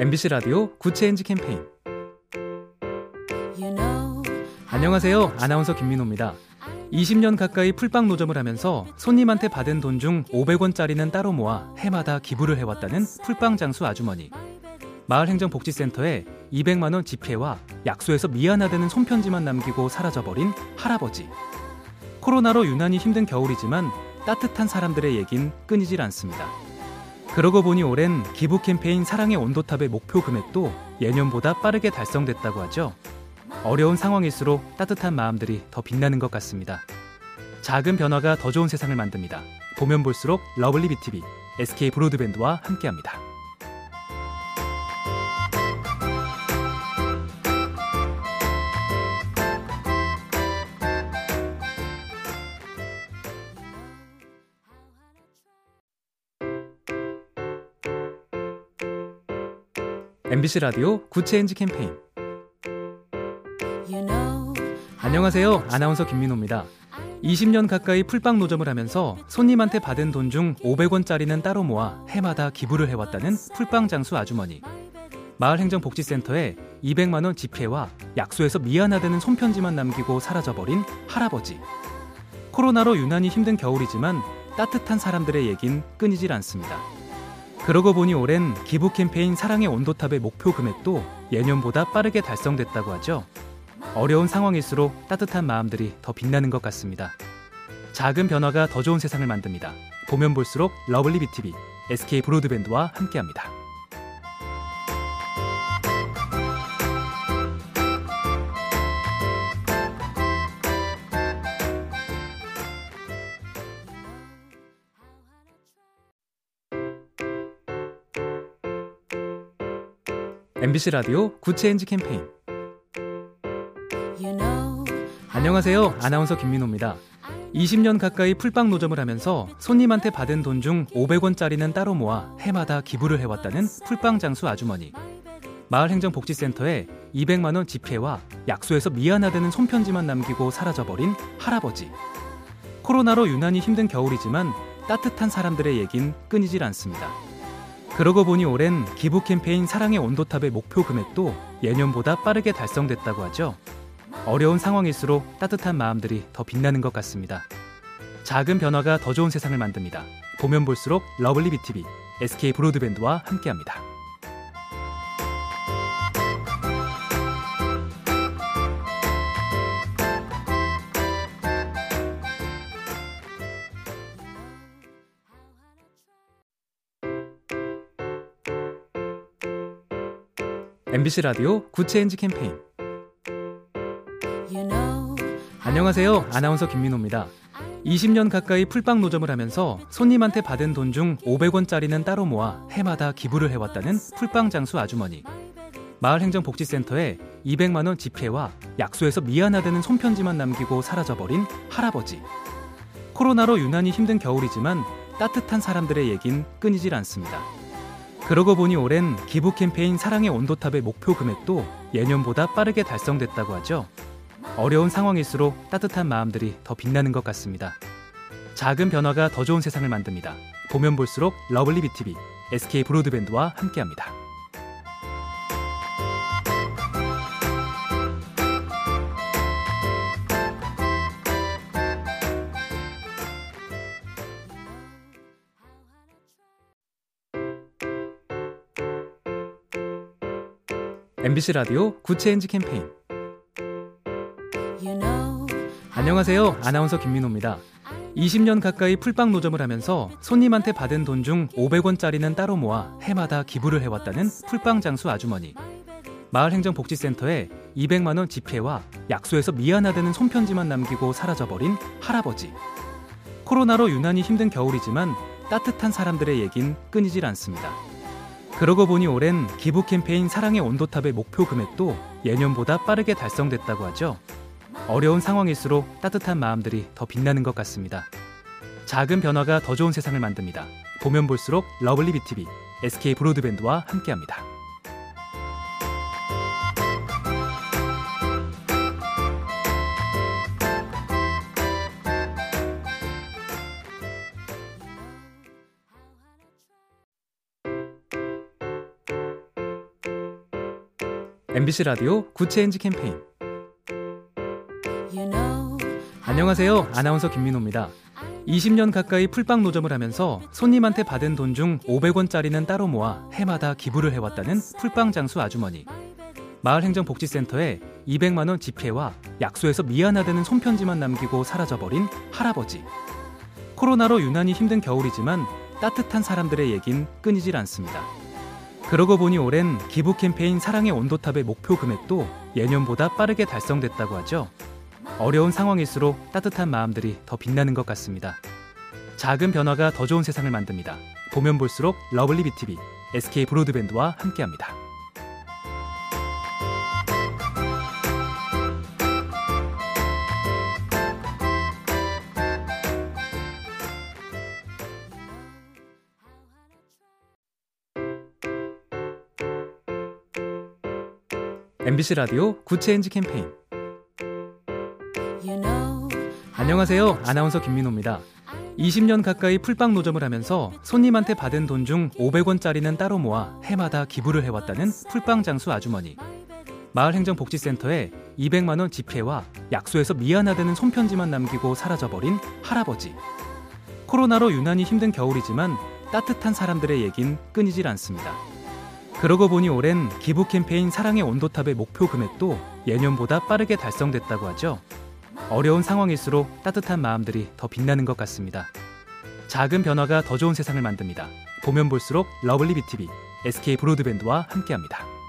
MBC 라디오 Good Change 캠페인 안녕하세요. 아나운서 김민호입니다. 20년 가까이 풀빵 노점을 하면서 손님한테 받은 돈 중 500원짜리는 따로 모아 해마다 기부를 해왔다는 풀빵 장수 아주머니. 마을행정복지센터에 200만 원 지폐와 약소해서 미안하다는 손편지만 남기고 사라져버린 할아버지. 코로나로 유난히 힘든 겨울이지만 따뜻한 사람들의 얘긴 끊이질 않습니다. 그러고 보니 올해는 기부 캠페인 사랑의 온도탑의 목표 금액도 예년보다 빠르게 달성됐다고 하죠. 어려운 상황일수록 따뜻한 마음들이 더 빛나는 것 같습니다. 작은 변화가 더 좋은 세상을 만듭니다. 보면 볼수록 lovely B tv SK 브로드밴드와 함께합니다. MBC 라디오 Good Change 캠페인 안녕하세요. 아나운서 김민호입니다. 20년 가까이 풀빵 노점을 하면서 손님한테 받은 돈 중 500원짜리는 따로 모아 해마다 기부를 해왔다는 풀빵 장수 아주머니. 마을행정복지센터에 200만 원 지폐와 약소해서 미안하다는 손편지만 남기고 사라져버린 할아버지. 코로나로 유난히 힘든 겨울이지만 따뜻한 사람들의 얘긴 끊이질 않습니다. 그러고 보니 올해는 기부 캠페인 사랑의 온도탑의 목표 금액도 예년보다 빠르게 달성됐다고 하죠. 어려운 상황일수록 따뜻한 마음들이 더 빛나는 것 같습니다. 작은 변화가 더 좋은 세상을 만듭니다. 보면 볼수록 lovely B tv SK 브로드밴드와 함께합니다. MBC 라디오 Good Change 캠페인 안녕하세요. 아나운서 김민호입니다. 20년 가까이 풀빵 노점을 하면서 손님한테 받은 돈 중 500원짜리는 따로 모아 해마다 기부를 해왔다는 풀빵 장수 아주머니. 마을행정복지센터에 200만 원 지폐와 약소해서 미안하다는 손편지만 남기고 사라져버린 할아버지. 코로나로 유난히 힘든 겨울이지만 따뜻한 사람들의 얘긴 끊이질 않습니다. 그러고 보니 올해는 기부 캠페인 사랑의 온도탑의 목표 금액도 예년보다 빠르게 달성됐다고 하죠. 어려운 상황일수록 따뜻한 마음들이 더 빛나는 것 같습니다. 작은 변화가 더 좋은 세상을 만듭니다. 보면 볼수록 lovely B tv SK 브로드밴드와 함께합니다. MBC 라디오 Good Change 캠페인 안녕하세요. 아나운서 김민호입니다. 20년 가까이 풀빵 노점을 하면서 손님한테 받은 돈 중 500원짜리는 따로 모아 해마다 기부를 해왔다는 풀빵 장수 아주머니. 마을행정복지센터에 200만 원 지폐와 약소해서 미안하다는 손편지만 남기고 사라져버린 할아버지. 코로나로 유난히 힘든 겨울이지만 따뜻한 사람들의 얘긴 끊이질 않습니다. 그러고 보니 올해는 기부 캠페인 사랑의 온도탑의 목표 금액도 예년보다 빠르게 달성됐다고 하죠. 어려운 상황일수록 따뜻한 마음들이 더 빛나는 것 같습니다. 작은 변화가 더 좋은 세상을 만듭니다. 보면 볼수록 lovely B tv SK 브로드밴드와 함께합니다. MBC 라디오 Good Change 캠페인 안녕하세요. 아나운서 김민호입니다. 20년 가까이 풀빵 노점을 하면서 손님한테 받은 돈 중 500원짜리는 따로 모아 해마다 기부를 해왔다는 풀빵 장수 아주머니. 마을행정복지센터에 200만 원 지폐와 약소해서 미안하다는 손편지만 남기고 사라져버린 할아버지. 코로나로 유난히 힘든 겨울이지만 따뜻한 사람들의 얘긴 끊이질 않습니다. 그러고 보니 올해는 기부 캠페인 사랑의 온도탑의 목표 금액도 예년보다 빠르게 달성됐다고 하죠. 어려운 상황일수록 따뜻한 마음들이 더 빛나는 것 같습니다. 작은 변화가 더 좋은 세상을 만듭니다. 보면 볼수록 lovely B tv SK 브로드밴드와 함께합니다. MBC 라디오 Good Change 캠페인 안녕하세요. 아나운서 김민호입니다. 20년 가까이 풀빵 노점을 하면서 손님한테 받은 돈 중 500원짜리는 따로 모아 해마다 기부를 해왔다는 풀빵 장수 아주머니. 마을행정복지센터에 200만 원 지폐와 약소해서 미안하다는 손편지만 남기고 사라져버린 할아버지. 코로나로 유난히 힘든 겨울이지만 따뜻한 사람들의 얘긴 끊이질 않습니다. 그러고 보니 올해는 기부 캠페인 사랑의 온도탑의 목표 금액도 예년보다 빠르게 달성됐다고 하죠. 어려운 상황일수록 따뜻한 마음들이 더 빛나는 것 같습니다. 작은 변화가 더 좋은 세상을 만듭니다. 보면 볼수록 lovely B tv SK 브로드밴드와 함께합니다. MBC 라디오 Good Change 캠페인 안녕하세요. 아나운서 김민호입니다. 20년 가까이 풀빵 노점을 하면서 손님한테 받은 돈 중 500원짜리는 따로 모아 해마다 기부를 해왔다는 풀빵 장수 아주머니. 마을행정복지센터에 200만원 지폐와 약소해서 미안하다는 손편지만 남기고 사라져버린 할아버지. 코로나로 유난히 힘든 겨울이지만 따뜻한 사람들의 얘긴 끊이질 않습니다. 그러고 보니 올해는 기부 캠페인 사랑의 온도탑의 목표 금액도 예년보다 빠르게 달성됐다고 하죠. 어려운 상황일수록 따뜻한 마음들이 더 빛나는 것 같습니다. 작은 변화가 더 좋은 세상을 만듭니다. 보면 볼수록 lovely B tv SK 브로드밴드와 함께합니다.